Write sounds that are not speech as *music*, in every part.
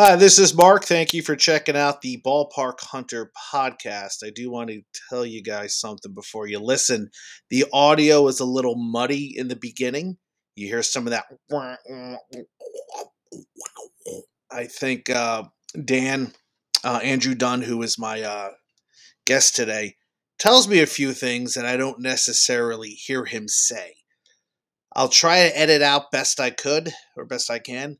Hi, this is Mark. Thank you for checking out the Ballpark Hunter podcast. I do want to tell you guys something before you listen. The audio is a little muddy in the beginning. You hear some of that. I think uh, Dan, uh, Andrew Dunn, who is my uh, guest today, tells me a few things that I don't necessarily hear him say. I'll try to edit out best I could or best I can.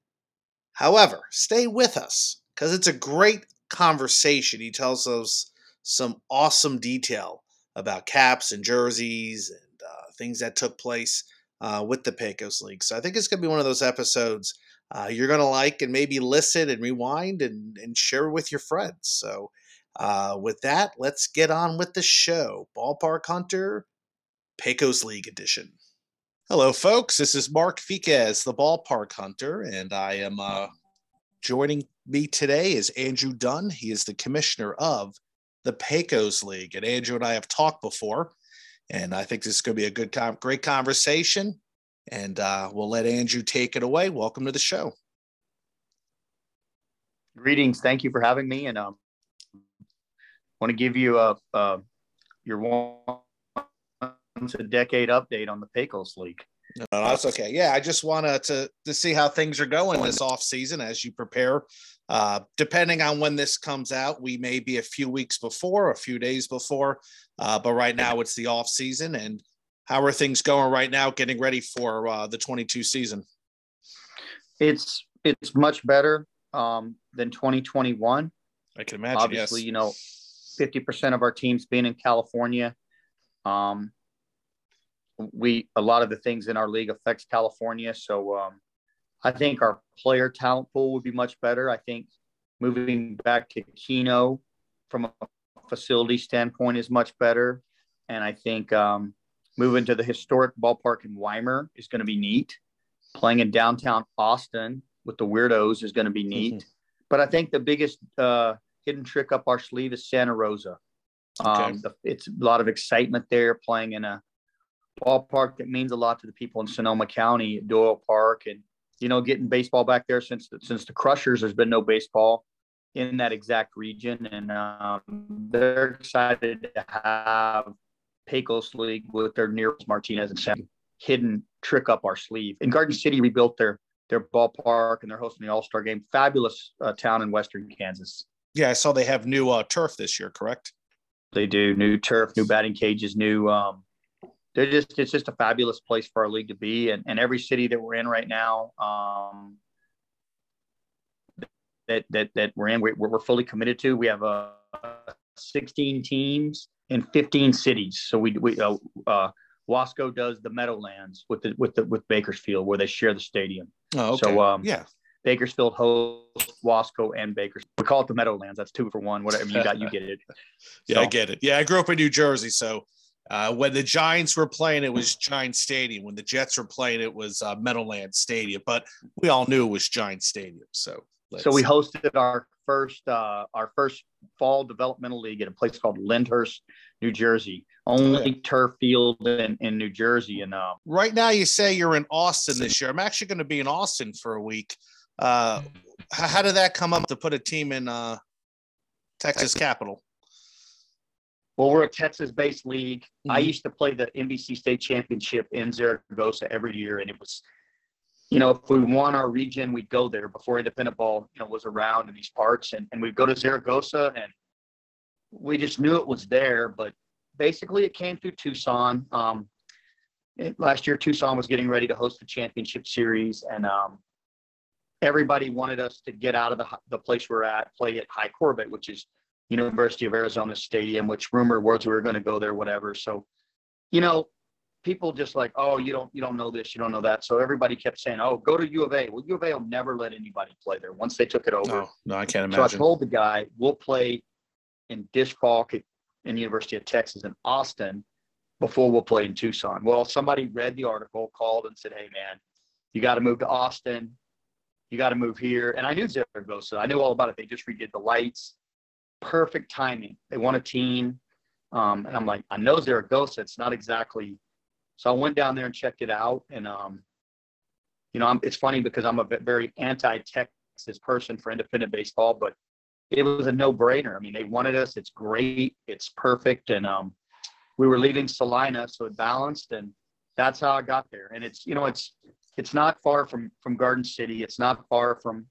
However, stay with us because it's a great conversation. He tells us some awesome detail about caps and jerseys and uh, things that took place uh, with the Pecos League. So I think it's going to be one of those episodes uh, you're going to like and maybe listen and rewind and, and share with your friends. So uh, with that, let's get on with the show. Ballpark Hunter, Pecos League edition. Hello, folks. This is Mark Fiquez, the ballpark hunter, and I am uh, joining me today is Andrew Dunn. He is the commissioner of the Pecos League, and Andrew and I have talked before, and I think this is going to be a good, great conversation. And uh, we'll let Andrew take it away. Welcome to the show. Greetings. Thank you for having me, and um, want to give you a, a your once a decade update on the Pecos League. No, that's okay. Yeah, I just wanted to to see how things are going this off season as you prepare. Uh, depending on when this comes out, we may be a few weeks before, a few days before, uh, but right now it's the off season. And how are things going right now, getting ready for uh, the 22 season? It's it's much better um, than 2021. I can imagine. Obviously, yes. you know, 50% of our teams being in California. Um, we a lot of the things in our league affects California, so um, I think our player talent pool would be much better. I think moving back to Keno from a facility standpoint is much better, and I think um, moving to the historic ballpark in Weimar is going to be neat. Playing in downtown Austin with the weirdos is going to be neat. Mm-hmm. But I think the biggest uh, hidden trick up our sleeve is Santa Rosa. Okay. Um, the, it's a lot of excitement there playing in a ballpark that means a lot to the people in Sonoma County, Doyle Park, and you know, getting baseball back there since since the Crushers, there's been no baseball in that exact region, and um, they're excited to have Pecos League with their Neros Martinez and Sam hidden trick up our sleeve. And Garden City rebuilt their their ballpark and they're hosting the All Star game. Fabulous uh, town in Western Kansas. Yeah, I saw they have new uh, turf this year. Correct? They do new turf, new batting cages, new um, they're just it's just a fabulous place for our league to be and, and every city that we're in right now um, that that that we're in we're, we're fully committed to we have uh, 16 teams in 15 cities so we we uh, uh, Wasco does the Meadowlands with the with the with Bakersfield where they share the stadium. Oh, okay. So um, yeah, Bakersfield hosts Wasco and Bakersfield. We call it the Meadowlands. That's two for one. Whatever you got, you get it. *laughs* yeah, so, I get it. Yeah, I grew up in New Jersey, so uh, when the Giants were playing, it was Giant Stadium. When the Jets were playing, it was uh, Meadowland Stadium. But we all knew it was Giant Stadium. So, so we hosted our first uh, our first fall developmental league at a place called Lyndhurst, New Jersey. Only yeah. turf field in, in New Jersey. And uh, right now, you say you're in Austin this year. I'm actually going to be in Austin for a week. Uh, how did that come up to put a team in uh, Texas Capital? Well, we're a Texas-based league. Mm-hmm. I used to play the NBC State Championship in Zaragoza every year, and it was, you know, if we won our region, we'd go there before independent ball, you know, was around in these parts, and and we'd go to Zaragoza, and we just knew it was there. But basically, it came through Tucson. Um, it, last year, Tucson was getting ready to host the championship series, and um, everybody wanted us to get out of the the place we're at, play at Hi Corbett, which is University of Arizona Stadium, which rumor was we were going to go there, whatever. So, you know, people just like, oh, you don't, you don't know this, you don't know that. So everybody kept saying, oh, go to U of A. Well, U of A will never let anybody play there once they took it over. No, no I can't imagine. So I told the guy, we'll play in Disch Falk in the University of Texas in Austin before we'll play in Tucson. Well, somebody read the article, called and said, hey, man, you got to move to Austin. You got to move here. And I knew Zaragoza. I knew all about it. They just redid the lights perfect timing. They want a team. Um, and I'm like, I know they're a ghost. It's not exactly. So I went down there and checked it out. And, um, you know, I'm, it's funny because I'm a very anti-tech Texas person for independent baseball, but it was a no brainer. I mean, they wanted us. It's great. It's perfect. And um, we were leaving Salina, so it balanced, and that's how I got there. And it's you know it's it's not far from from Garden City. It's not far from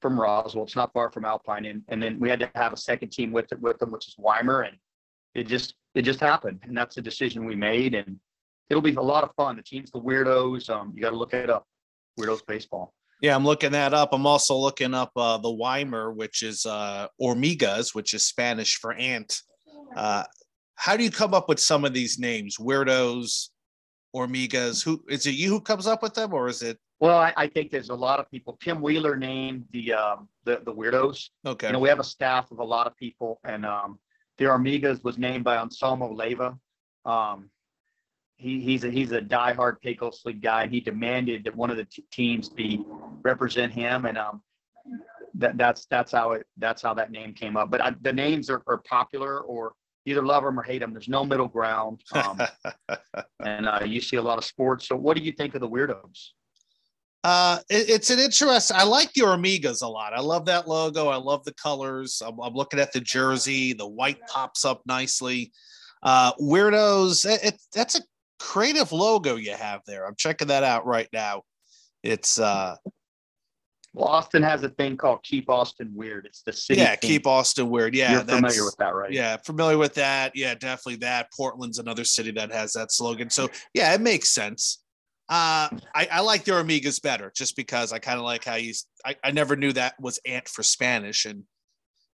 from Roswell. It's not far from Alpine. And and then we had to have a second team with it with them, which is Weimar, and it just it just happened. And that's the decision we made. And it'll be a lot of fun. The team's the weirdos. Um, you got to look it up. Weirdos baseball. Yeah, I'm looking that up. I'm also looking up uh, the Weimar, which is uh, Hormigas, which is Spanish for ant. Uh, how do you come up with some of these names? Weirdos, Hormigas. Who is it? You who comes up with them, or is it? Well, I, I think there's a lot of people. Tim Wheeler named the um, the the weirdos. Okay. You know, we have a staff of a lot of people, and um, the Hormigas was named by Anselmo Leiva. Um, he, he's a he's a diehard Pecos League guy, and he demanded that one of the t- teams be represent him, and um, that that's that's how it that's how that name came up. But I, the names are, are popular, or either love them or hate them. There's no middle ground, um, *laughs* and uh, you see a lot of sports. So, what do you think of the weirdos? Uh, it, it's an interest. I like the Amigas a lot. I love that logo. I love the colors. I'm, I'm looking at the jersey. The white pops up nicely. Uh, weirdos. It, it, that's a creative logo you have there. I'm checking that out right now. It's uh well, Austin has a thing called Keep Austin Weird. It's the city. Yeah, thing. keep Austin weird. Yeah, You're familiar with that, right? Yeah, familiar with that. Yeah, definitely that. Portland's another city that has that slogan. So yeah, it makes sense. Uh, I, I like the Amigas better just because I kind of like how you. I, I never knew that was ant for Spanish, and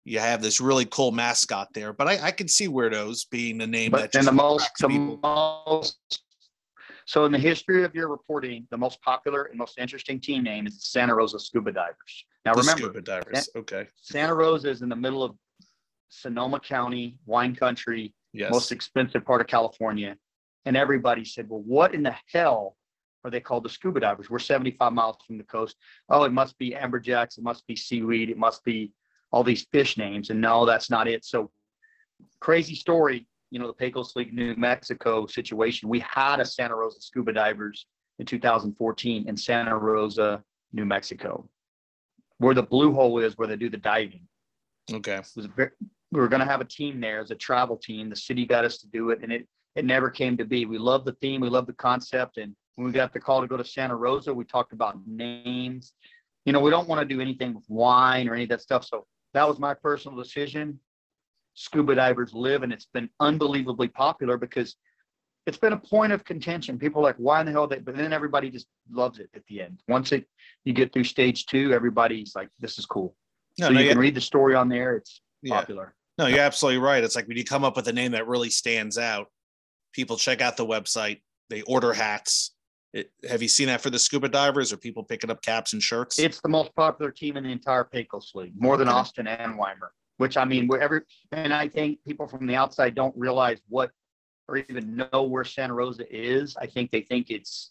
you have this really cool mascot there. But I, I can see weirdos being the name But that and the most, the people. most. So in the history of your reporting, the most popular and most interesting team name is the Santa Rosa Scuba Divers. Now The remember, scuba divers. Okay. Santa Rosa is in the middle of Sonoma County, wine country, Yes. most expensive part of California. And everybody said, well, what in the hell are they called the scuba divers? We're 75 miles from the coast. Oh, it must be amberjacks. It must be seaweed. It must be all these fish names. And no, that's not it. So crazy story, you know, the Pecos League, New Mexico situation. We had a Santa Rosa scuba divers in 2014 in Santa Rosa, New Mexico, where the blue hole is, where they do the diving okay. very, we were going to have a team there as a travel team. The city got us to do it, and it it never came to be. We love the theme, we love the concept, and when we got the call to go to Santa Rosa, we talked about names. You know, we don't want to do anything with wine or any of that stuff. So that was my personal decision. Scuba divers live, and it's been unbelievably popular because it's been a point of contention. People are like, why in the hell? They, but then everybody just loves it at the end. Once it you get through stage two, everybody's like, this is cool. No, so no, you yeah, can read the story on there. It's yeah. popular. No, you're absolutely right. It's like when you come up with a name that really stands out, people check out the website, they order hats. It, have you seen that for the scuba divers or people picking up caps and shirts? It's the most popular team in the entire Pecos League, more than Austin and Weimar. Which I mean, wherever, and I think people from the outside don't realize what, or even know where Santa Rosa is. I think they think it's,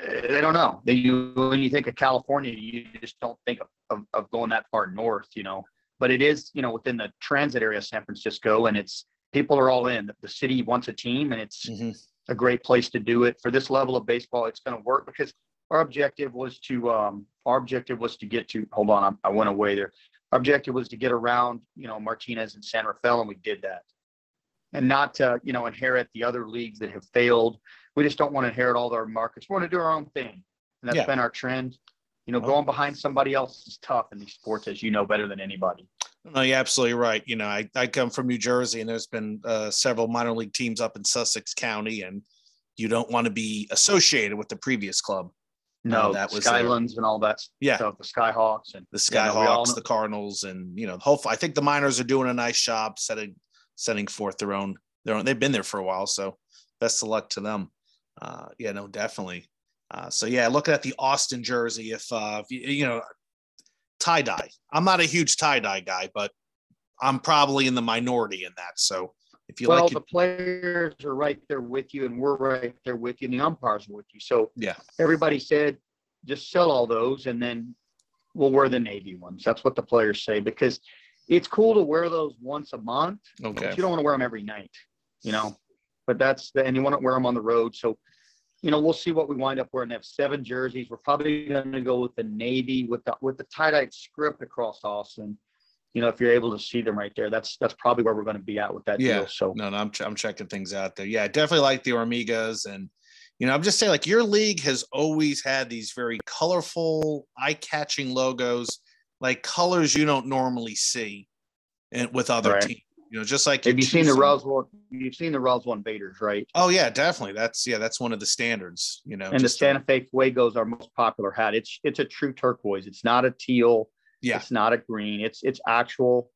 they don't know. They you when you think of California, you just don't think of, of, of going that far north, you know. But it is, you know, within the transit area of San Francisco, and it's people are all in. The, city wants a team, and it's Mhm. A great place to do it for this level of baseball. It's going to work because our objective was to um, our objective was to get to. Hold on, I, I went away there. Our objective was to get around, you know, Martinez and San Rafael, and we did that. And not to, you know, inherit the other leagues that have failed. We just don't want to inherit all their markets. We want to do our own thing, and that's Yeah. been our trend. You know, Well- going behind somebody else is tough in these sports, as you know better than anybody. No, you're absolutely right. You know, I, I come from New Jersey and there's been uh, several minor league teams up in Sussex County, and you don't want to be associated with the previous club. No, No, that that was. Skylands and all that Yeah. stuff, the Skyhawks and The Yeah, no, we all Skyhawks, know- the Cardinals, and you know, hopefully, I think the miners are doing a nice job setting setting forth their own their own. They've been there for a while, so best of luck to them. Uh, yeah, no, definitely. Uh, so yeah, looking at the Austin jersey, if uh, if you, you know, tie dye. I'm not a huge tie dye guy, but I'm probably in the minority in that. So if you well, like, the it, players are right there with you, and we're right there with you, and the umpires are with you. So yeah, everybody said, just sell all those, and then we'll wear the navy ones. That's what the players say because it's cool to wear those once a month, okay, but you don't want to wear them every night, you know. But that's the, and you want to wear them on the road. So you know, we'll see what we wind up wearing. They have seven jerseys. We're probably going to go with the navy with the with the tie dye script across Austin. You know, if you're able to see them right there, that's that's probably where we're going to be at with that yeah. deal. So no, no, I'm I'm checking things out there. Yeah, I definitely like the Hormigas, and you know, I'm just saying, like your league has always had these very colorful, eye-catching logos, like colors you don't normally see, and with other Right. teams. You know, just like have you seen the Roswell? You've seen the Roswell Invaders, right? Oh yeah, definitely. That's yeah, that's one of the standards. You know, and the Santa Fe Fuego is our most popular hat. It's it's a true turquoise. It's not a teal. Yeah. It's not a green. It's it's actual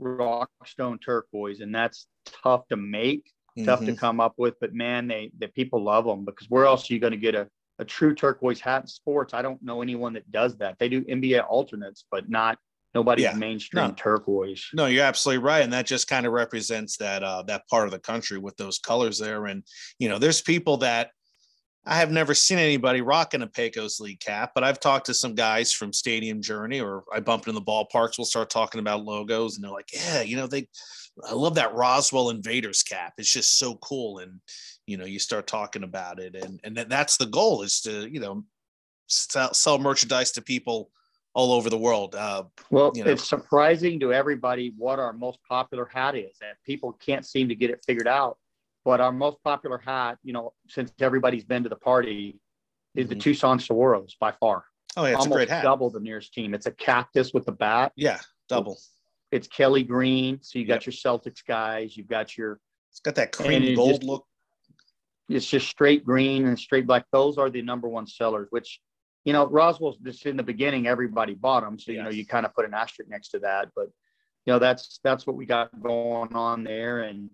rockstone turquoise, and that's tough to make, tough to mhm. come up with. But man, they the people love them because where else are you going to get a a true turquoise hat in sports? I don't know anyone that does that. They do NBA alternates, but not nobody's Yeah. mainstream No. turquoise. No, you're absolutely right, and that just kind of represents that uh, that part of the country with those colors there. And you know, there's people that I have never seen anybody rocking a Pecos League cap, but I've talked to some guys from Stadium Journey, or I bump into the ballparks. We'll start talking about logos, and they're like, "Yeah, you know, they, I love that Roswell Invaders cap. It's just so cool." And you know, you start talking about it, and and that's the goal is to you know sell, sell merchandise to people all over the world. Uh, Well, you know. it's surprising to everybody what our most popular hat is, and people can't seem to get it figured out. But our most popular hat, you know, since everybody's been to the party, is the Mhm. Tucson Saguaros by far. oh yeah, it's a great hat. double the nearest team. It's a cactus with the bat. Yeah, double. It's Kelly green. So you got Yep. your Celtics guys. You've got your. It's got that cream gold just- look. It's just straight green and straight black. Those are the number one sellers. Which, you know, Roswell's just in the beginning. Everybody bought them, so you know you kind of put an asterisk next to that. But you know that's that's what we got going on there. And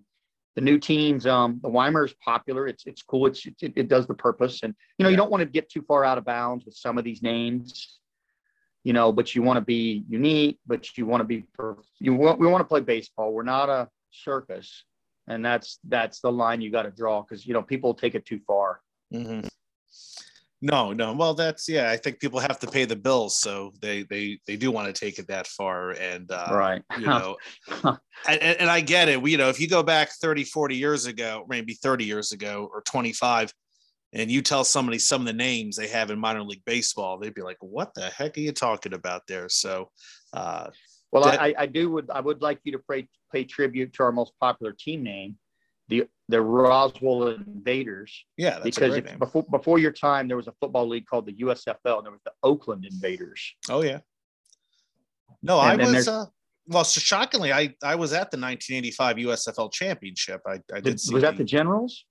the new teams, um, the Weimar is popular. It's it's cool. It's it, it does the purpose. And you know you don't want to get too far out of bounds with some of these names. You know, but you want to be unique. But you want to be you want we want to play baseball. We're not a circus, and that's that's the line you got to draw because you know people take it too far. Mhm. No, no. Well, that's yeah. I think people have to pay the bills, so they they they do want to take it that far, and uh, right. you know, *laughs* and, and I get it. We, you know, if you go back 30, 40 years ago, maybe 30 years ago or 25, and you tell somebody some of the names they have in minor league baseball, they'd be like, "What the heck are you talking about there?" So, uh, Well, That- I, I do would I would like you to pay pay tribute to our most popular team name, the the Roswell Invaders, yeah, because if- before before your time there was a football league called the USFL, and there was the Oakland Invaders. Oh yeah. No, I And then was. Uh, well, so shockingly, I I was at the 1985 USFL Championship. I I did was that the, the Generals?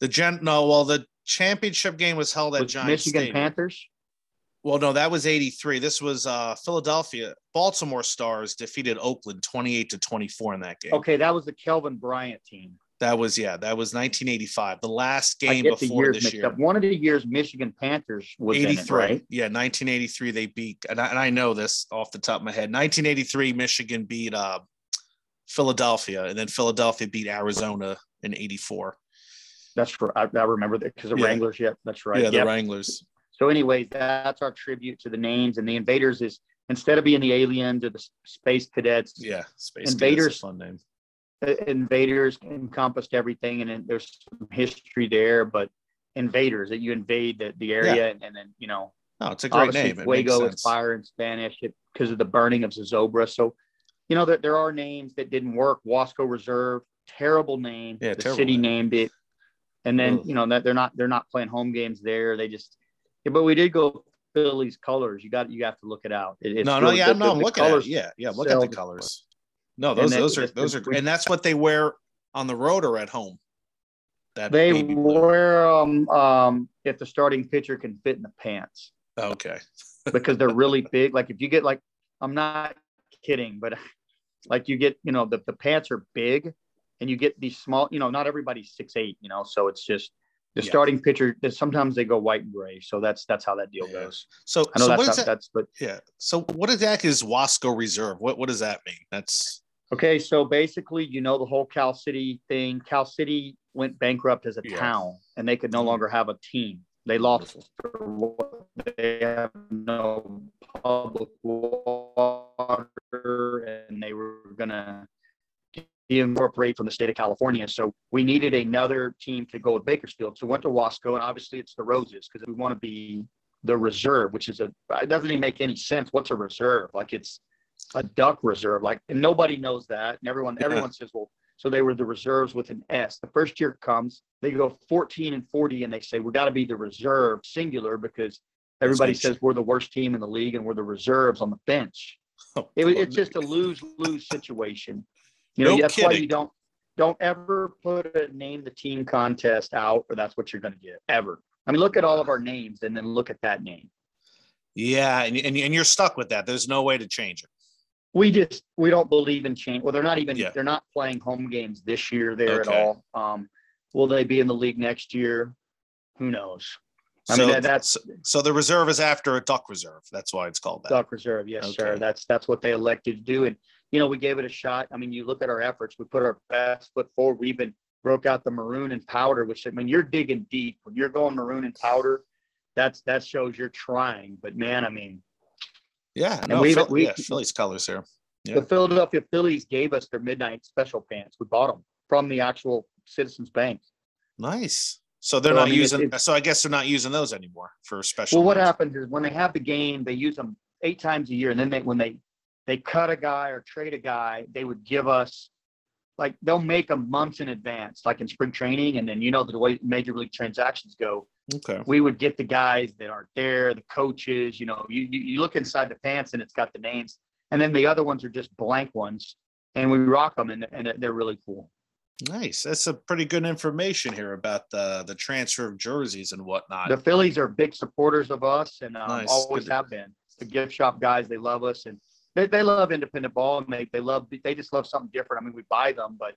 the gen. No, well, the championship game was held at With Giant Michigan Stadium. Panthers? Well, no, that was 83. This was uh Philadelphia. Baltimore Stars defeated Oakland 28 to 24 in that game. Okay, that was the Kelvin Bryant team. That was yeah, that was 1985. The last game before years this year. up. One of the years Michigan Panthers was in it, right? Yeah, 1983 they beat and I, and I know this off the top of my head. 1983 Michigan beat uh Philadelphia and then Philadelphia beat Arizona in 84. That's for I, I remember that because the Yeah. Wranglers. Yep, that's right. Yeah, the Yep. Wranglers. So, anyways, that's our tribute to the names and the invaders. Is instead of being the aliens or the space cadets, Yeah, Space Invaders- Invaders. fun name. Uh, invaders encompassed everything, and there's some history there. But invaders that you invade the, the area, and, and then you know, No, it's a great name. Fuego is fire in Spanish because of the burning of Zozobra. So, you know, there, there are names that didn't work. Wasco Reserve, terrible name. Yeah, the city name. named it, and then Ugh. you know that they're not they're not playing home games there. They just, yeah, but we did go Phillies colors. You got you have to look it out. It, it's no, no, yeah, good. no, The- I'm the looking at it. colors- Yeah, yeah, look at the the- colors. No, those then those are those are we- and that's what they wear on the road or at home. That They wear them um, if the starting pitcher can fit in the pants okay. *laughs* because they're really big. Like if you get like, I'm not kidding, but like you get, you know, the, the pants are big and you get these small, you know, not everybody's six, eight, you know, so it's just the Yeah. starting pitcher, sometimes they go white and gray. So that's, that's how that deal Yeah. goes. So, I know so that's, what how, is that? that's, but Yeah. So what exactly is Wasco Reserve? What what does that mean? That's okay. So basically, you know, the whole Cal City thing, Cal City went bankrupt as a Yeah. town and they could no Mhm. longer have a team. They lost they have no public water and they were gonna incorporate from the state of California. So we needed another team to go with Bakersfield. So we went to Wasco, and obviously it's the Roses because we want to be the reserve, which is a it doesn't even make any sense. What's a reserve? Like it's a duck reserve. Like and nobody knows that. And everyone yeah. everyone says, well, so they were the reserves with an S. The first year comes, they go 14 and 40, and they say we got to be the reserve singular because everybody says we're the worst team in the league and we're the reserves on the bench. *laughs* Oh, it, it's just a lose lose situation. You know, no that's kidding. why you don't don't ever put a name the team contest out, or that's what you're going to get ever. I mean, look at all of our names and then look at that name. Yeah, and, and, and you're stuck with that. There's no way to change it. We just we don't believe in change. Well, they're not even yeah. they're not playing home games this year there okay. at all. Um, will they be in the league next year? Who knows? I so, mean, that, that's so the reserve is after a duck reserve. That's why it's called that. Duck reserve, yes, okay. sir. That's that's what they elected to do, and you know, we gave it a shot. I mean, you look at our efforts, we put our best foot forward. We even broke out the maroon and powder, which I mean, you're digging deep when you're going maroon and powder. That's that shows you're trying. But man, I mean, yeah, no, we, Phil, we, yeah, Phillies colors here. Yeah. The Philadelphia Phillies gave us their midnight special pants. We bought them from the actual Citizens Bank. Nice. So they're so, not I mean, using. It, so I guess they're not using those anymore for special. Well, what happens is when they have the game, they use them eight times a year, and then they when they they cut a guy or trade a guy, they would give us like they'll make them months in advance, like in spring training, and then you know the way major league transactions go. Okay. We would get the guys that aren't there, the coaches. You know, you you look inside the pants and it's got the names, and then the other ones are just blank ones, and we rock them, and, and they're really cool. Nice. That's a pretty good information here about the the transfer of jerseys and whatnot. The Phillies are big supporters of us, and um, nice. always have been. The gift shop guys, they love us, and they, they love independent ball and they, they love they just love something different. I mean, we buy them, but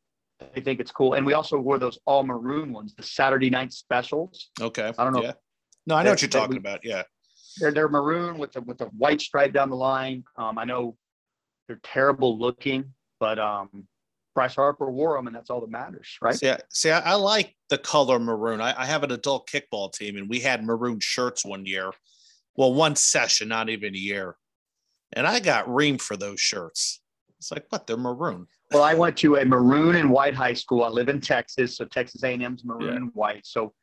they think it's cool. And we also wore those all maroon ones, the Saturday night specials. Okay. I don't know. Yeah. No, I know what you're talking we, about. Yeah. They're they're maroon with the with the white stripe down the line. Um, I know they're terrible looking, but um, Bryce Harper wore them, and that's all that matters, right? See, I, see, I, I like the color maroon. I, I, have an adult kickball team, and we had maroon shirts one year. Well, one session, not even a year and I got reamed for those shirts. It's like, what? They're maroon. Well, I went to a maroon and white high school. I live in Texas, so Texas A&M's maroon yeah. and white. So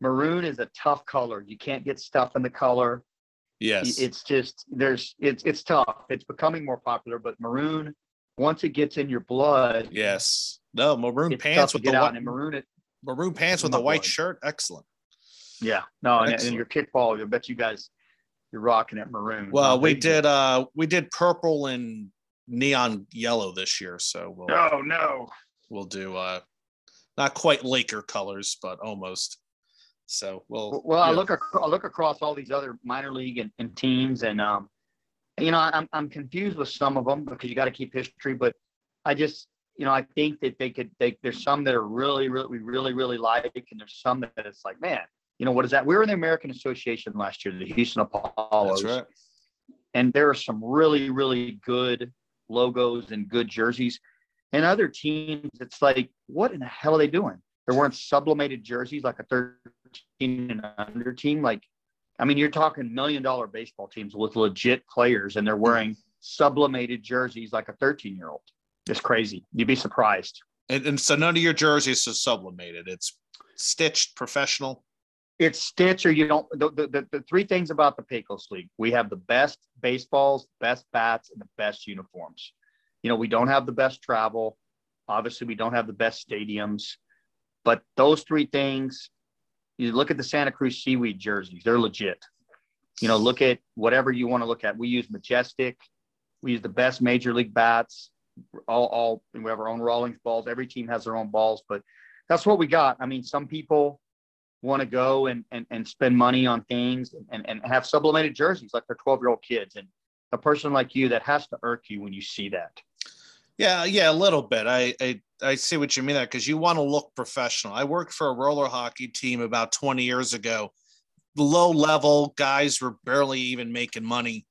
maroon is a tough color. You can't get stuff in the color. Yes, it's just there's it's it's tough. It's becoming more popular, but maroon once it gets in your blood. Yes, no maroon pants with the white and maroon it. Maroon pants with a white blood. shirt, excellent. Yeah, no, and, and, your kickball. I bet you guys you're rocking it maroon. Well, we did uh we did purple and neon yellow this year, so we'll Oh no. We'll do uh not quite Laker colors, but almost. So we'll well, I look I look across all these other minor league and, and teams, and um, you know, I'm I'm confused with some of them because you got to keep history, but I just you know I think that they could they there's some that are really really we really really like, and there's some that it's like man, you know, what is that? We were in the American Association last year, the Houston Apollos. Right. And there are some really, really good logos and good jerseys. And other teams, it's like, what in the hell are they doing? There weren't sublimated jerseys like a 13 and under team. Like, I mean, you're talking million dollar baseball teams with legit players, and they're wearing sublimated jerseys like a 13 year old. It's crazy. You'd be surprised. And, and so none of your jerseys are sublimated. It's stitched professional it's stitch or you don't the, the, the, three things about the pecos league. We have the best baseballs best bats and the best uniforms. You know we don't have the best travel. Obviously we don't have the best stadiums. But those three things you look at the santa cruz seaweed jerseys they're legit. You know look at whatever you want to look at. We use majestic. We use the best major league bats all all we have our own rawlings balls. Every team has their own balls but that's what we got. I mean some people want to go and, and, and spend money on things and, and have sublimated jerseys like they're 12 year old kids. And a person like you that has to irk you when you see that. Yeah yeah a little bit. I i, I see what you mean that because you want to look professional. I worked for a roller hockey team about 20 years ago. Low level guys were barely even making money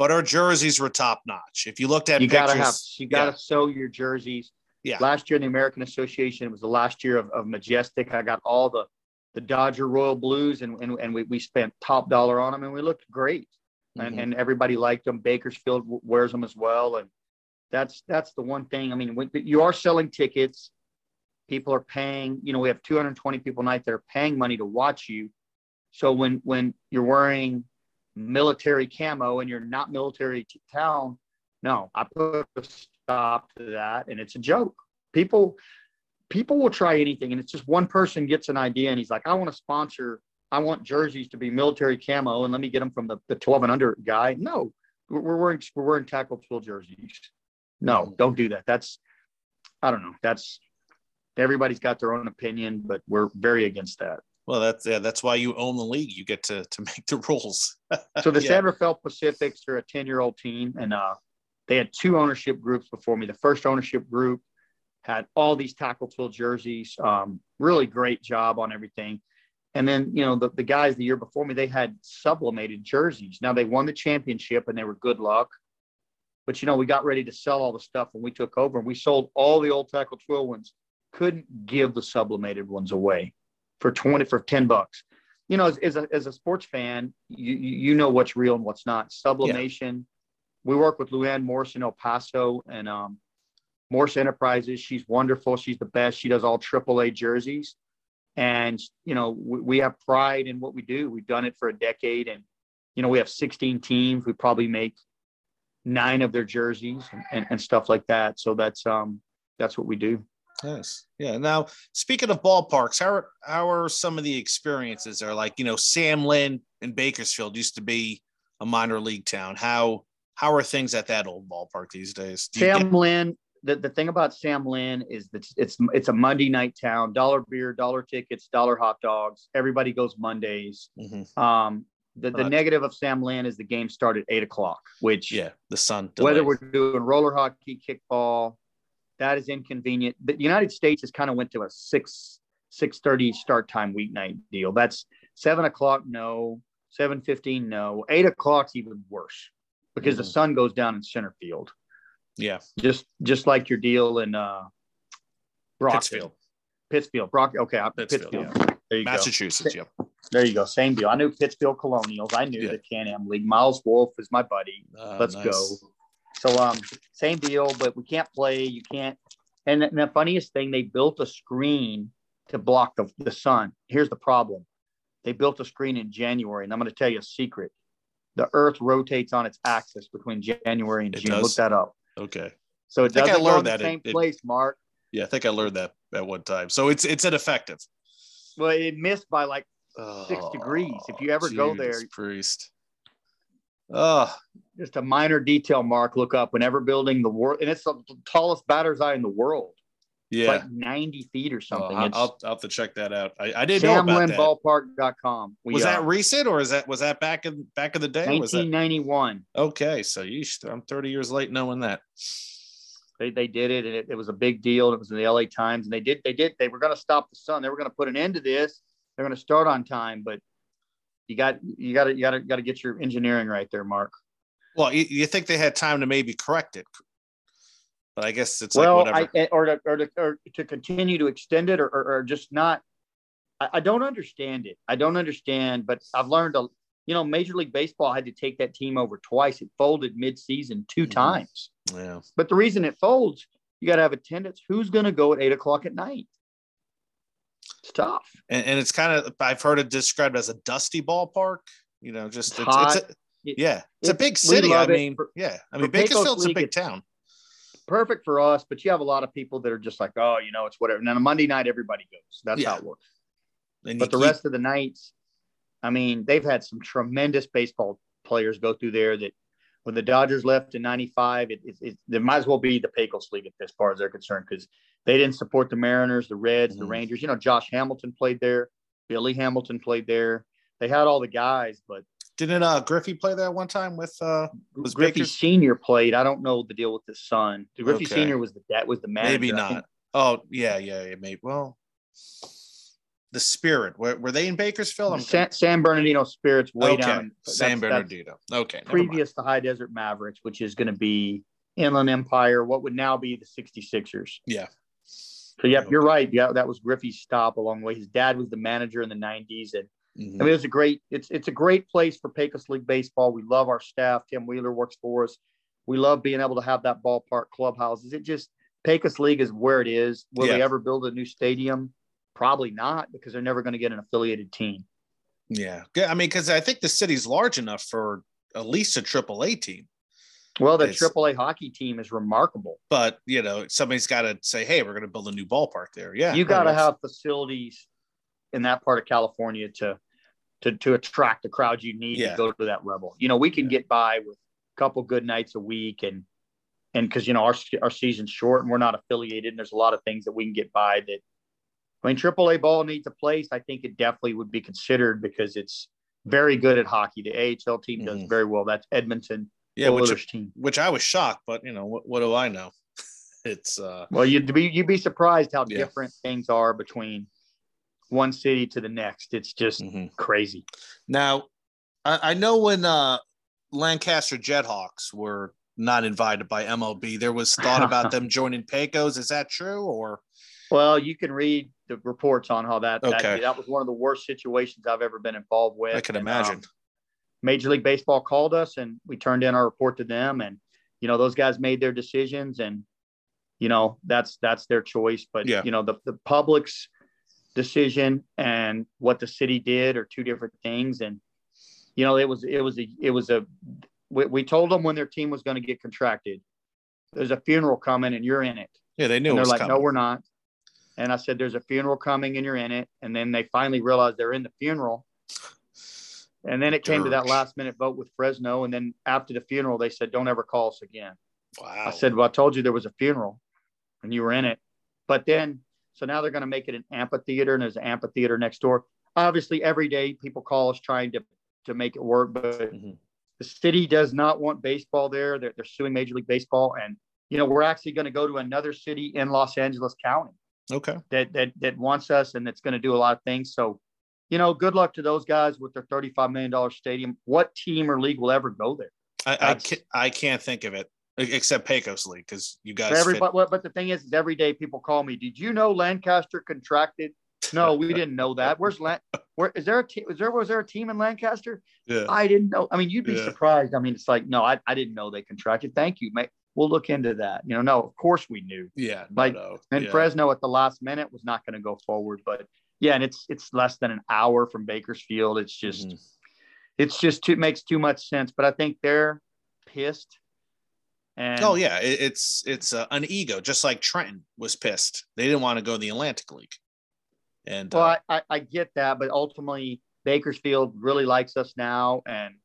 but our jerseys were top notch if you looked at you pictures, gotta have you gotta yeah. sew your jerseys. Yeah. Last year in the american association it was the last year of, of majestic. I got all the the Dodger Royal Blues, and and, and we, we spent top dollar on them, and we looked great, mm-hmm. and and everybody liked them. Bakersfield wears them as well, and That's that's the one thing. I mean, when, you are selling tickets. People are paying. You know, we have 220 people a night that are paying money to watch you. So when when you're wearing military camo and you're not military town, no, I put a stop to that, and it's a joke. People people will try anything, and it's just one person gets an idea and he's like, I want to sponsor. I want jerseys to be military camo, and let me get them from the, the 12 and under guy. No, we're wearing we're wearing tackle twill jerseys. No, don't do that. That's I don't know. That's everybody's got their own opinion, but we're very against that. Well, that's yeah, that's why you own the league. You get to to make the rules. so the *laughs* yeah. San Rafael Pacifics are a 10 year old team, and uh, they had two ownership groups before me. The first ownership group had all these tackle twill jerseys. Um, really great job on everything. And then, you know, the, the guys the year before me, they had sublimated jerseys. Now they won the championship and they were good luck. But, you know, we got ready to sell all the stuff when we took over and we sold all the old tackle twill ones. Couldn't give the sublimated ones away for 20 for 10 bucks. You know, as, as, a, as a sports fan, you, you know what's real and what's not. Sublimation. Yeah. We work with Luann Morse in El Paso and um, Morse Enterprises. She's wonderful. She's the best. She does all AAA jerseys and, you know, we, we have pride in what we do. We've done it for a decade. And, you know, we have 16 teams. We probably make nine of their jerseys and, and, and stuff like that. So that's, um, that's what we do. Yes. Yeah. Now, speaking of ballparks, how are, how are some of the experiences there? Like, you know, Sam Lynn in Bakersfield used to be a minor league town. How how are things at that old ballpark these days? Sam get- Lynn the, the thing about Sam Lynn is that it's it's a Monday night town. Dollar beer, dollar tickets, dollar hot dogs. Everybody goes Mondays. Mm-hmm. Um, the, the negative of Sam Lynn is the game started eight o'clock, which yeah, the sun. Delay. Whether we're doing roller hockey, kickball, that is inconvenient. The United States has kind of went to a six six thirty start time weeknight deal. That's seven o'clock. No, seven fifteen. No, eight o'clock's even worse because mm-hmm. the sun goes down in center field. Yeah. Just just like your deal in uh Pittsfield. Pittsfield. Brock okay, Pittsfield. Pittsfield. Yeah. There you go. Massachusetts, go. yep. There you go. Same deal. I knew Pittsfield Colonials. I knew yeah. the Can Am League. Miles Wolff is my buddy. Uh, Let's nice. go. So um same deal, but we can't play. You can't and the, and the funniest thing, they built a screen to block the, the sun. Here's the problem. They built a screen in January, and I'm going to tell you a secret. The Earth rotates on its axis between January and it June. Does. Look that up. Okay. So it doesn't I learned that same it, place, Mark. Yeah, I think I learned that at one time. So it's it's ineffective. Well, it missed by like six oh, degrees. If you ever go there, priest. Oh, just a minor detail, Mark. Look up whenever building the world, and it's the tallest batter's eye in the world. Yeah, it's like ninety feet or oh, something. Oh, I'll, I'll, have to check that out. I, I didn't know about that. Ballpark.com. We, was that uh, recent or is that was that back in back in the day? Nineteen ninety one. Okay, so you I'm thirty years late knowing that. They, they did it and it, it was a big deal. It was in the LA Times and they did they did they were going to stop the sun. They were going to put an end to this. They're going to start on time, but you got you got to you got to got to get your engineering right there, Mark. Well, you, you think they had time to maybe correct it, but I guess it's well, like I, or to, or to, or to continue to extend it, or, or, or just not. I, I, don't understand it. I don't understand, but I've learned a. You know, Major League Baseball had to take that team over twice. It folded mid-season 2 mm-hmm. times. Yeah. But the reason it folds, you got to have attendance. Who's going to go at eight o'clock at night? It's tough. And, and, it's kind of I've heard it described as a dusty ballpark. You know, just it's, it's, it's a, yeah, it's, a big city. I mean, yeah, I mean Bakersfield's a big town perfect for us, but you have a lot of people that are just like, oh, you know, it's whatever. And then a Monday night, everybody goes. That's yeah. how it works. And but the keep... rest of the nights, I mean, they've had some tremendous baseball players go through there that when the Dodgers left in 95, it, it, it, it might as well be the Pecos League as far as they're concerned because they didn't support the Mariners, the Reds, mm-hmm. the Rangers. You know, Josh Hamilton played there, Billy Hamilton played there. They had all the guys, but didn't uh Griffey play there one time with uh was Griffey Baker's? Senior played? I don't know the deal with his son. Griffey okay. Senior was the that was the manager. Maybe not. Oh yeah, yeah, yeah. Maybe well, the Spirit were, were they in Bakersfield? San, San, Bernardino Spirits way okay. down. San Bernardino. okay. Previous to High Desert Mavericks, which is going to be Inland Empire, what would now be the 66ers. Yeah. So yep, okay. you're right. Yeah, that was Griffey's stop along the way. His dad was the manager in the 90s, and Mm-hmm. I mean, it's a great it's it's a great place for Pecos League baseball. We love our staff. Tim Wheeler works for us. We love being able to have that ballpark clubhouses. It just Pecos League is where it is. Will Yeah. they ever build a new stadium? Probably not, because they're never going to get an affiliated team. Yeah. I mean, because I think the city's large enough for at least a triple A team. Well, the It's- AAA hockey team is remarkable. But you know, somebody's got to say, "Hey, we're going to build a new ballpark there." Yeah, you got to have facilities in that part of California to to to attract the crowd you need Yeah. to go to that level. You know, we can Yeah. get by with a couple good nights a week, and and because you know our our season's short and we're not affiliated, and there's a lot of things that we can get by. That I mean, AAA ball needs a place. I think it definitely would be considered because it's very good at hockey. The AHL team does Mhm. very well. That's Edmonton yeah, which team. which I was shocked, but you know, what, what do I know? *laughs* It's uh, Well, you'd be you'd be surprised how Yeah. different things are between one city to the next. It's just mhm. crazy. now I, I know when uh Lancaster Jethawks were not invited by MLB, there was thought about *laughs* them joining Pecos. Is that true or? Well, you can read the reports on how that Okay. that, that was one of the worst situations I've ever been involved with. I can And, imagine. um, Major League Baseball called us and we turned in our report to them and you know those guys made their decisions and you know that's that's their choice but Yeah. you know the, the public's decision and what the city did are two different things and you know it was it was a it was a we, we told them when their team was going to get contracted there's a funeral coming and you're in it yeah, they knew and they're like, coming. no, we're not. And I said, there's a funeral coming and you're in it. And then they finally realized they're in the funeral. And then it came to that last minute vote with Fresno. And then after the funeral, they said, don't ever call us again. wow. I said, well, I told you there was a funeral and you were in it. But then, so now they're going to make it an amphitheater and there's an amphitheater next door. Obviously, every day people call us trying to, to make it work, but Mhm. the city does not want baseball there. They're, they're suing Major League Baseball. And, you know, we're actually going to go to another city in Los Angeles County Okay. that that that wants us and that's going to do a lot of things. So, you know, good luck to those guys with their thirty-five million dollar stadium. What team or league will ever go there? I, I can't, I can't think of it except Pecos League because you guys. For fit- everybody, but, the thing is, is every day people call me. Did you know Lancaster contracted? No, we *laughs* didn't know that. Where's Lan? Where is there a team? Is there was there a team in Lancaster? yeah. I didn't know. I mean, you'd be Yeah. surprised. I mean, it's like, no, I, I didn't know they contracted. Thank you, mate. We'll look into that. You know, no, of course we knew. Yeah. like, no, And yeah. Fresno at the last minute was not going to go forward, but yeah, and it's it's less than an hour from Bakersfield. It's just Mhm. it's just too makes too much sense. But I think they're pissed. And Oh yeah, it, it's it's uh, an ego, just like Trenton was pissed. They didn't want to go in the Atlantic League, and well, uh, I, I, I get that, but ultimately Bakersfield really likes us now, and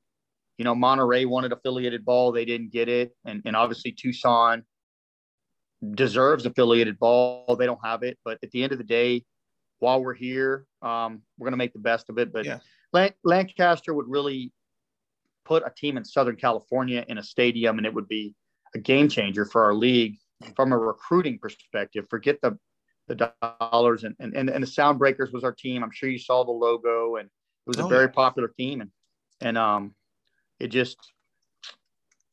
you know Monterey wanted affiliated ball, they didn't get it, and and obviously Tucson deserves affiliated ball, they don't have it. But at the end of the day, while we're here, um, we're gonna make the best of it. But Yeah. Lan- Lancaster would really put a team in Southern California in a stadium, and it would be a game changer for our league from a recruiting perspective. Forget the the dollars and and and, and the Sound Breakers was our team. I'm sure you saw the logo, and it was a Oh, very yeah. popular team, and and um, it just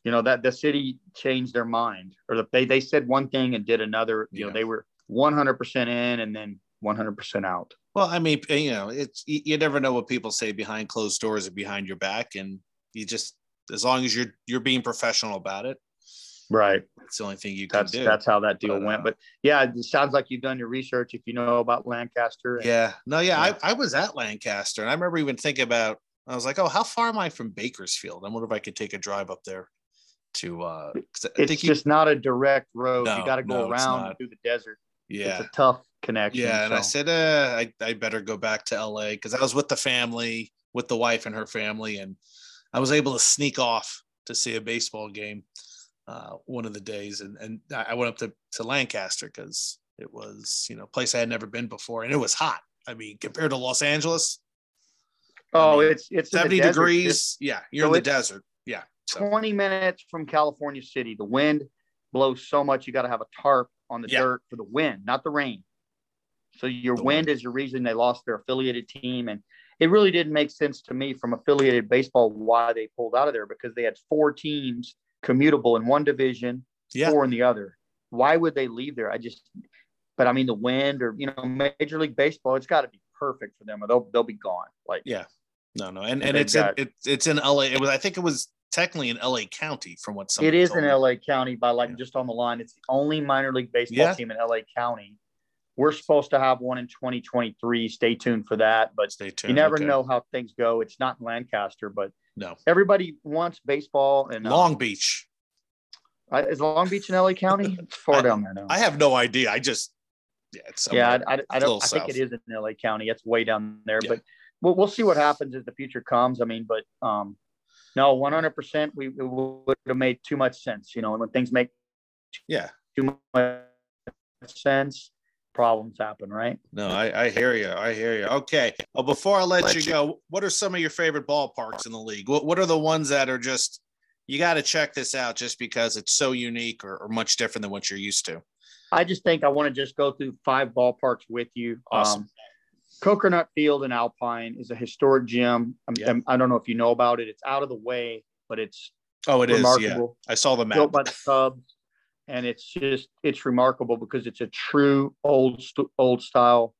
you know that the city changed their mind, or the, they they said one thing and did another. You know, they were 100 percent in and then 100 percent out. well, I mean, you know, it's you, you never know what people say behind closed doors or behind your back, and you just as long as you're you're being professional about it, Right. it's the only thing you can That's do. that's how that deal But, went. uh, But yeah, it sounds like you've done your research. If you know about Lancaster, and- Yeah. No, yeah, Yeah. I, I was at Lancaster and I remember even thinking about I was like, oh, how far am I from Bakersfield? I wonder if I could take a drive up there to uh it's you just not a direct road. No, you got to go no, around through the desert. yeah. It's a tough connection. Yeah, and I said, uh, I, I better go back to LA because I was with the family, with the wife and her family, and I was able to sneak off to see a baseball game uh, one of the days, and and I I went up to to Lancaster because it was you know a place I had never been before, and it was hot. I mean, compared to Los Angeles, oh, mean, it's it's seventy degrees. It's yeah, you're so in the desert. Yeah, so 20 minutes from California City. The wind blows so much you got to have a tarp on the Yeah. dirt for the wind, not the rain. So your wind wind. is the reason they lost their affiliated team, and it really didn't make sense to me from affiliated baseball why they pulled out of there because they had four teams commutable in one division, yeah, four in the other. Why would they leave there? I just, but I mean the wind or you know Major League Baseball, it's got to be perfect for them or they'll they'll be gone. Like Yeah. no, no, and And it's in, got- it, it's in LA. It was I think it was technically in LA County, from what some it is in LA County by like yeah. just on the line. It's the only minor league baseball yeah. team in LA County. We're supposed to have one in 2023. Stay tuned for that. But Stay tuned. you never okay. know how things go. It's not in Lancaster, but no. Everybody wants baseball and Long um, Beach. Is Long Beach in LA County? *laughs* It's far I, down there now. I have no idea. I just yeah, it's yeah. I, I, I don't. I think it is in LA County. It's way down there, yeah. but we'll, we'll see what happens as the future comes. I mean, but um, no, one hundred percent. We would have made too much sense. You know, when things make yeah too much sense, problems happen, right? No, I, I hear you. I hear you. Okay. Well, before I let, let you, you go, what are some of your favorite ballparks in the league? What What are the ones that are just you got to check this out just because it's so unique or, or, much different than what you're used to? I just think I want to just go through five ballparks with you. Awesome. Um, Kokernot Field in Alpine is a historic gym. Yeah. I don't know if you know about it. It's out of the way, but it's oh, it remarkable. is. Yeah. I saw the map. Built by the Cubs, and it's just it's remarkable because it's a true old old style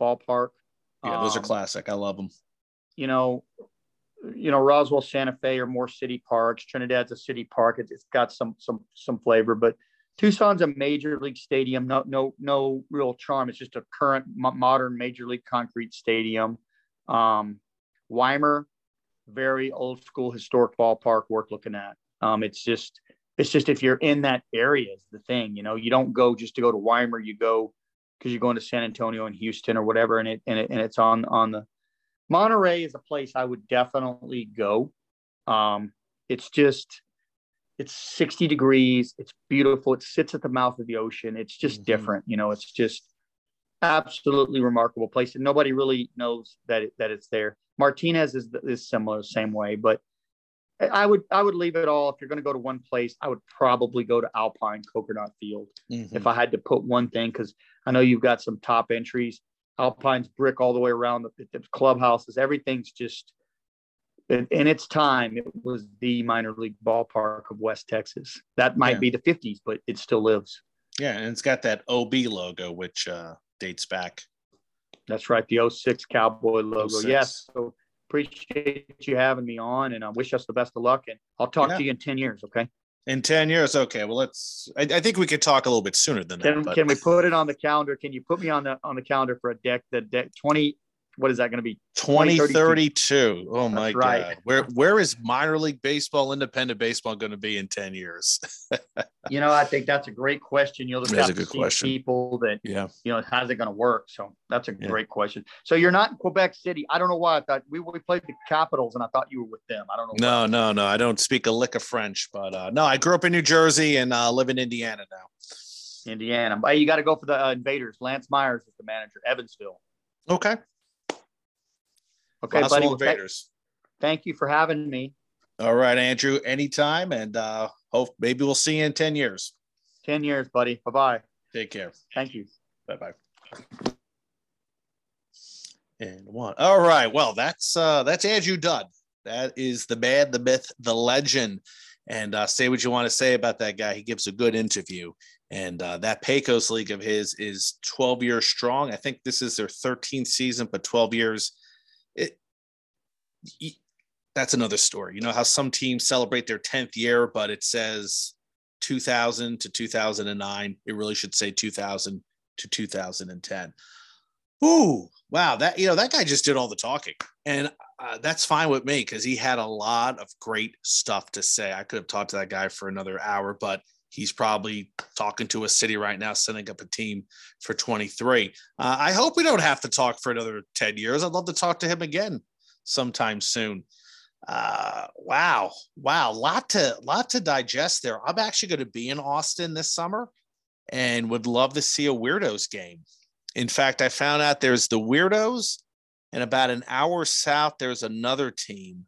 ballpark. Yeah, those um, are classic. I love them. You know, you know Roswell, Santa Fe are more city parks. Trinidad's a city park. It's, it's got some some some flavor, but Tucson's a major league stadium. No, no, no real charm. It's just a current modern major league concrete stadium. Um, Weimar, very old school historic ballpark worth looking at. Um, it's just, it's just if you're in that area is the thing. You know, you don't go just to go to Weimar. You go because you're going to San Antonio and Houston or whatever, and it and it and it's on on the Monterey is a place I would definitely go. Um, it's just it's 60 degrees it's beautiful it sits at the mouth of the ocean it's just mm-hmm. different you know it's just absolutely remarkable place and nobody really knows that it, that it's there martinez is, is similar same way but i would i would leave it all if you're going to go to one place i would probably go to alpine kokernot field mm-hmm. if i had to put one thing because i know you've got some top entries alpine's brick all the way around the, the clubhouses everything's just in, in, its time, it was the minor league ballpark of West Texas. That might yeah. be the 50s, but it still lives. Yeah, and it's got that OB logo, which uh, dates back. That's right, the 06 Cowboy logo. 06. Yes. So appreciate you having me on, and I wish us the best of luck. And I'll talk yeah. to you in 10 years, okay? In 10 years, okay. Well, let's. I, I think we could talk a little bit sooner than can, that. But... Can we put it on the calendar? Can you put me on the on the calendar for a deck? The deck 20 what is that going to be 2032 oh my god. Where where is minor league baseball independent baseball going to be in 10 years? *laughs* You know i think that's a great question. You'll just that's have to see question. people that yeah. you know how's it going to work. So that's a yeah. great question. So you're not in quebec city. I don't know why. I thought we, we played the capitals and i thought you were with them. I don't know no no no. I don't speak a lick of french but uh no i grew up in new jersey and uh live in indiana now. Indiana. Hey, you got to go for the uh, invaders. Lance myers is the manager evansville. Okay Okay, buddy. Invaders. Thank you for having me. All right, Andrew. Anytime, and uh, hope maybe we'll see you in ten years. Ten years, buddy. Bye bye. Take care. Thank you. Bye bye. And one. All right. Well, that's uh that's Andrew Dunn. That is the man, the myth, the legend. And uh, say what you want to say about that guy. He gives a good interview. And uh, that Pecos League of his is 12 years strong. I think this is their 13th season, but 12 years that's another story. You know how some teams celebrate their 10th year, but it says 2000 to 2009. It really should say 2000 to 2010. Ooh, wow. That, you know, that guy just did all the talking. And uh, that's fine with me because he had a lot of great stuff to say. I could have talked to that guy for another hour, but he's probably talking to a city right now, setting up a team for 23. Uh, I hope we don't have to talk for another 10 years. I'd love to talk to him again sometime soon. Uh, wow, wow, lot to lot to digest there. I'm actually going to be in Austin this summer, and would love to see a Weirdos game. In fact, I found out there's the Weirdos, and about an hour south there's another team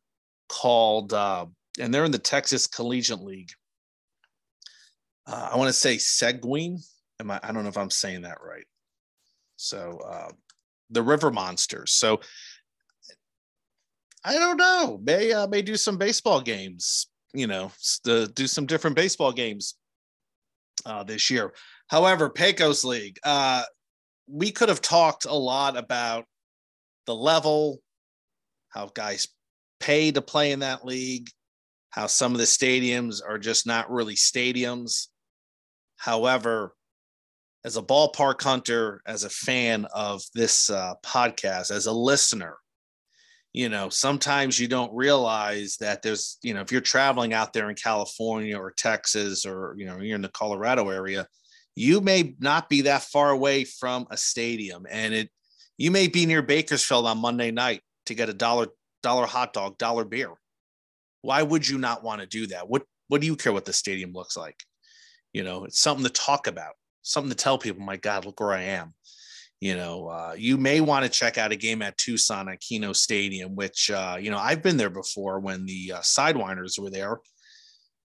called, uh, and they're in the Texas Collegiate League uh, I want to say Seguin. Am I? I don't know if I'm saying that right. So uh, the River Monsters. So I don't know. May uh, may do some baseball games. You know, to do some different baseball games uh, this year. However, Pecos League. Uh, we could have talked a lot about the level, how guys pay to play in that league, how some of the stadiums are just not really stadiums. However, as a ballpark hunter, as a fan of this uh, podcast, as a listener, you know, sometimes you don't realize that there's, you know, if you're traveling out there in California or Texas or, you know, you're in the Colorado area, you may not be that far away from a stadium and it, you may be near Bakersfield on Monday night to get a dollar, dollar hot dog, dollar beer. Why would you not want to do that? What, what do you care what the stadium looks like? You know, it's something to talk about, something to tell people, my God, look where I am you know, uh, you may want to check out a game at Tucson at Kino Stadium, which, uh, you know, I've been there before when the uh, Sidewinders were there.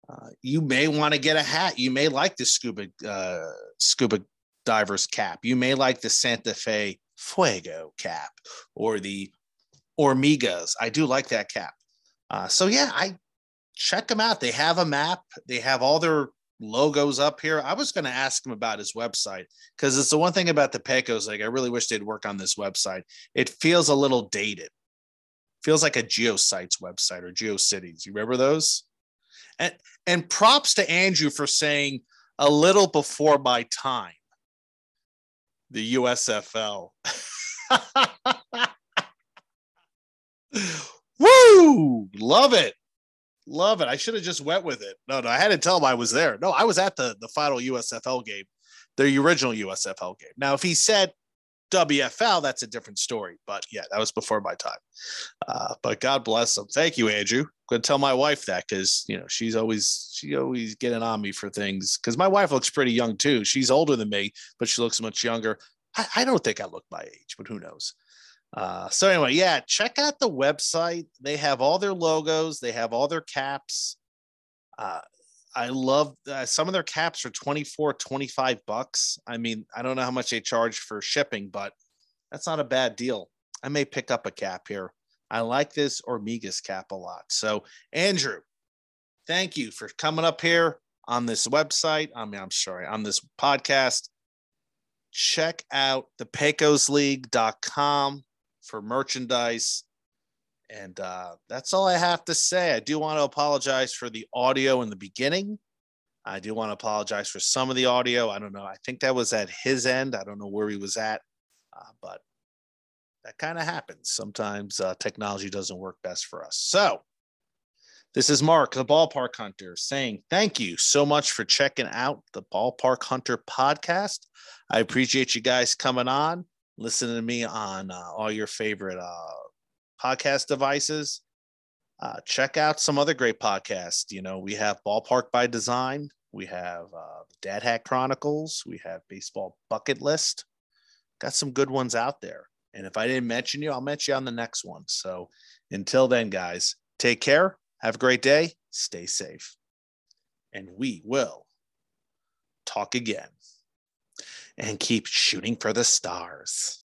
Uh, you may want to get a hat. You may like the scuba uh, scuba divers cap. You may like the Santa Fe Fuego cap or the Hormigas. I do like that cap. Uh, so yeah, I check them out. They have a map. They have all their logos up here. I was going to ask him about his website because it's the one thing about the Pecos. Like, I really wish they'd work on this website. It feels a little dated. Feels like a GeoSites website or GeoCities. You remember those? And and props to Andrew for saying a little before my time. The USFL. *laughs* Woo! Love it. Love it. I should have just went with it. No, no, I had to tell him I was there. No, I was at the the final USFL game, the original USFL game. Now, if he said WFL, that's a different story. But yeah, that was before my time. Uh, but God bless him. Thank you, Andrew. I'm gonna tell my wife that because you know she's always she always getting on me for things. Because my wife looks pretty young too. She's older than me, but she looks much younger. I, I don't think I look my age, but who knows? Uh, so anyway, yeah, check out the website. They have all their logos. They have all their caps. Uh, I love uh, some of their caps are 24, 25 bucks. I mean, I don't know how much they charge for shipping, but that's not a bad deal. I may pick up a cap here. I like this Hormigas cap a lot. So, Andrew, thank you for coming up here on this website. I mean, I'm sorry, on this podcast. Check out the pecosleague.com for merchandise. And uh, that's all I have to say. I do want to apologize for the audio in the beginning. I do want to apologize for some of the audio. I don't know. I think that was at his end. I don't know where he was at, uh, but that kind of happens. Sometimes uh, technology doesn't work best for us. So, this is Mark, the Ballpark Hunter, saying thank you so much for checking out the Ballpark Hunter podcast. I appreciate you guys coming on listening to me on uh, all your favorite uh, podcast devices. Uh, check out some other great podcasts. You know, we have Ballpark by Design, we have uh, Dad Hat Chronicles, we have Baseball Bucket List. Got some good ones out there. And if I didn't mention you, I'll mention you on the next one. So until then, guys, take care. Have a great day. Stay safe. And we will talk again and keep shooting for the stars.